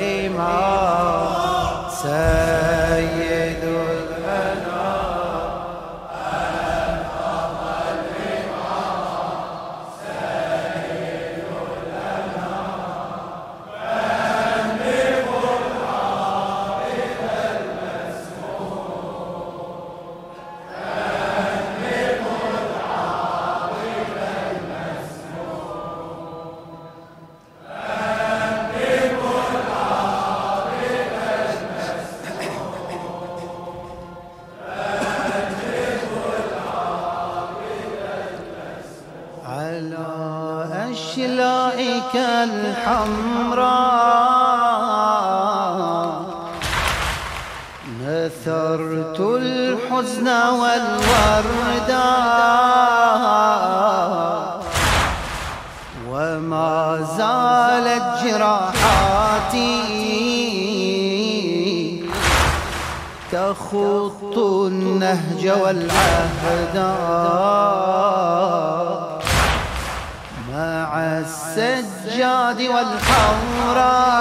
الإمام أشلائك الحمراء نثرت الحزن والوردة وما زالت جراحاتي تخط النهج والعهد السجاد والحوراء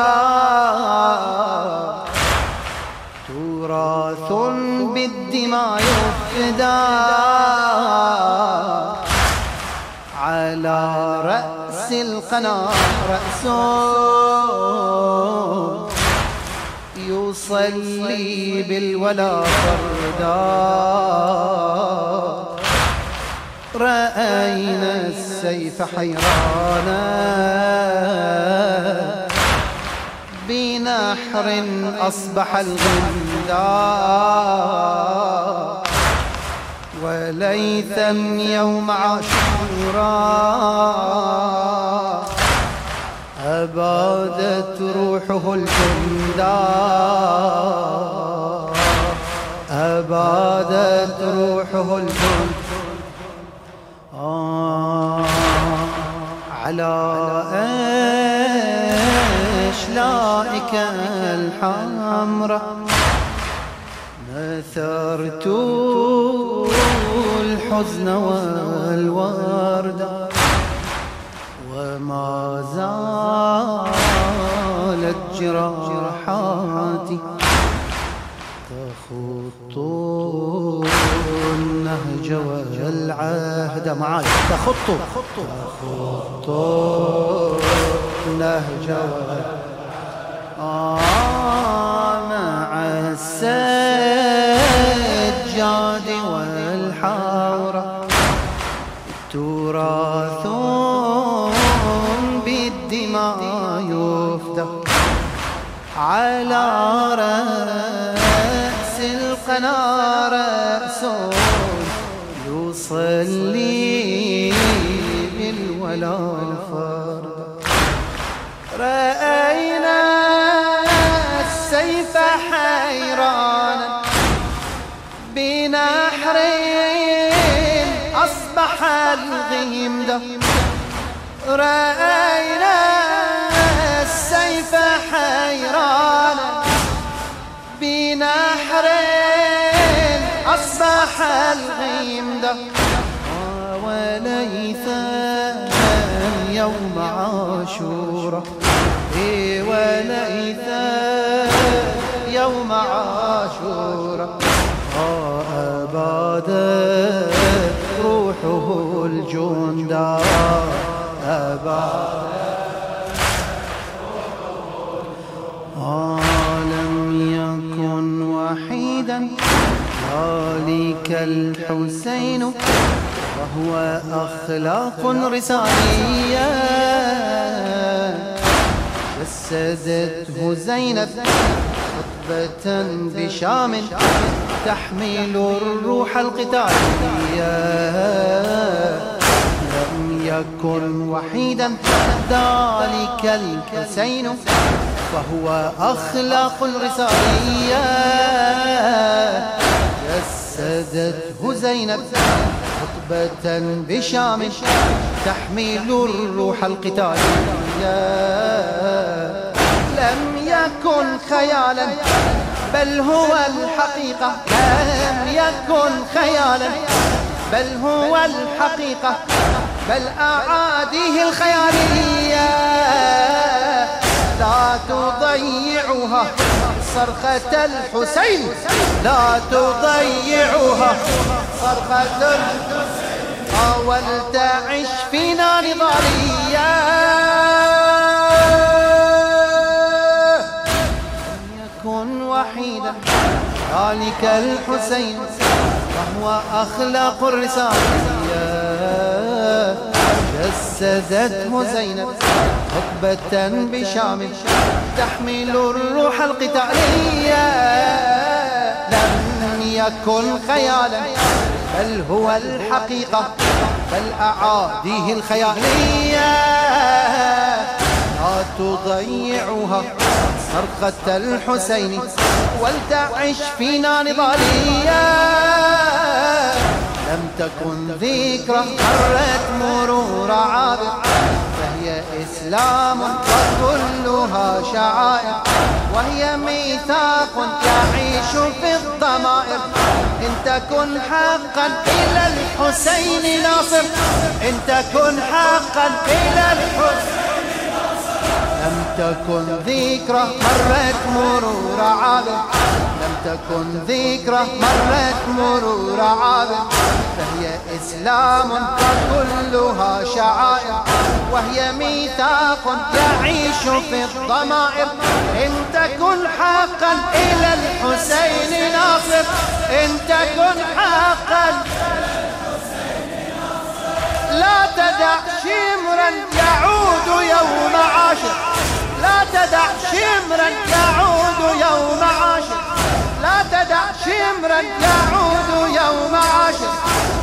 تراث بالدماء يفدى. على رأس القنا رأس. يصلي بالولا فردا. رأينا السيف حيرانا بنحر أصبح الغندا وليثم يوم عاشورا أبادت روحه الجندا الحمراء نثرت الحزن والورد. وما زالت جراحاتي تخط النهج والعهد. معاي. تخط. تخط النهج آه مع السجاد والحورة. تراث بالدماء يفدى على رأس القنا رأس يصلي بالولا فرد بنحر أصبح الغيم رأينا السيف حيرانا. بنحر أصبح الغيم وليث يوم عاشورا. إيه وليث يوم عاشورا. أبادت روحه الجندا أبادت لم يكن وحيدا. ذلك الحسين. وهو أخلاق رسالية. جسدته زينب خطبة بشام. تحمل الروح القتالية. لم يكن وحيدا ذلك الحسين فهو أخلاق الرسالية. جسدته زينب خطبة بشام تحمل الروح القتالية. لم يكن خيالا بل هو الحقيقة لم يكن خيالا. بل هو الحقيقة بل أعاديه الخيالية. لا تضيع تضيعوها صرخة الحسين لا تضيعوها صرخة الحسين. ولتعش فينا نضالية. يكن وحيدا ذلك الحسين وهو أخلاق الرسالة. جسدته زينب حقبة بشام. تحمل الروح القتالية. لم يكن خيالا بل هو الحقيقة بل أعاديه الخيالية. لا تضيعها. صرخة الحسين. ولتعش فينا نضالية لم تكن ذكرى مرت مرور عابر فهي إسلام وكلها شعائر. وهي ميثاق يعيش في الضمائر. إن تكن حقا إلى الحسين ناصر. إن تكن حقا إلى الحسين لم تكن ذكرى مرت مرور عابر لم تكن ذكرى مرت مرور عابر فهي إسلام وكلها شعائر. وهي ميثاق يعيش في الضمائر. إن تكن حقا إلى الحسين ناصر. إن تكن حقا لا تدع شمرا يعود يوم عاشر. لا تدع شمرا يعود يوم عاشر. لا تدع شمرا يعود يوم عاشر.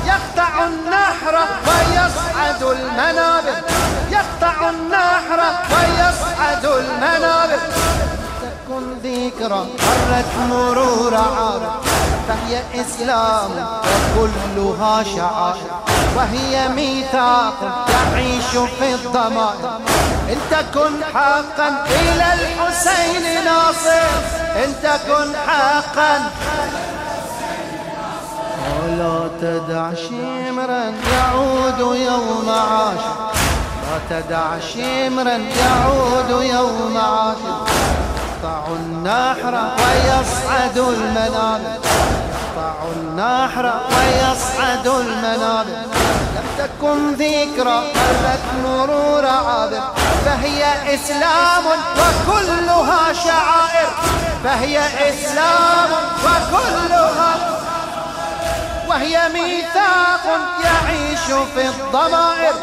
يقطع النحر ويصعد المنابر. يقطع النحر ويصعد المنابر. تكن ذكرى مرت مرور عار فهي إسلام وكلها شعائر وهي ميثاق يعيش في الضمائر. إن تكن حقا إلى الحسين ناصر إن تكن حقا ولا تدع شمرا يعود يوم عاشر. لا تدع شمرا يعود يوم عاشر. يقطع النحر ويصعد المنابر النحر ويصعد المنابر. لم تكن ذكرى مرت مرور عابر. فهي إسلام وكلها شعائر. فهي إسلام وكلها وهي ميثاق يعيش في الضمائر.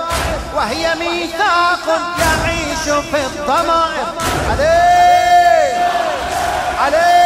وهي ميثاق يعيش في الضمائر. عليه! عليه!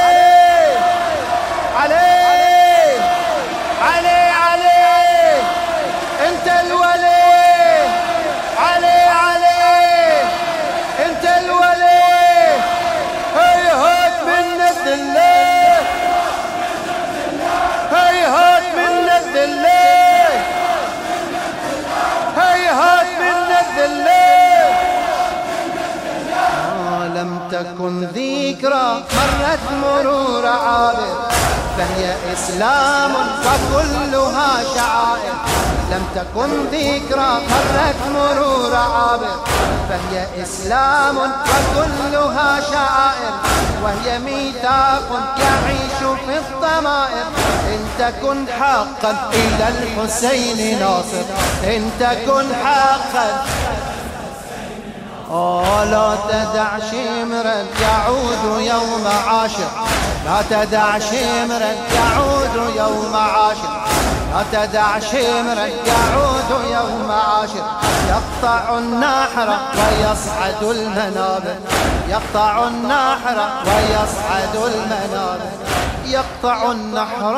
تكن ذكرى مرت مرور عابر فهي إسلام وكلها شعائر. لم تكن ذكرى مرت مرور عابر فهي إسلام وكلها شعائر. وهي ميثاق يعيش في الضمائر إن تكن حقا إلى الحسين ناصر إن تكن حقا لا تدع شمرا يعود يوم عاشر. لا تدع شمرا يعود يوم عاشر. لا تدع شمرا يعود يوم عاشر. يقطع النحر ويصعد المنابر يقطع النحر ويصعد المنابر يقطع النحر.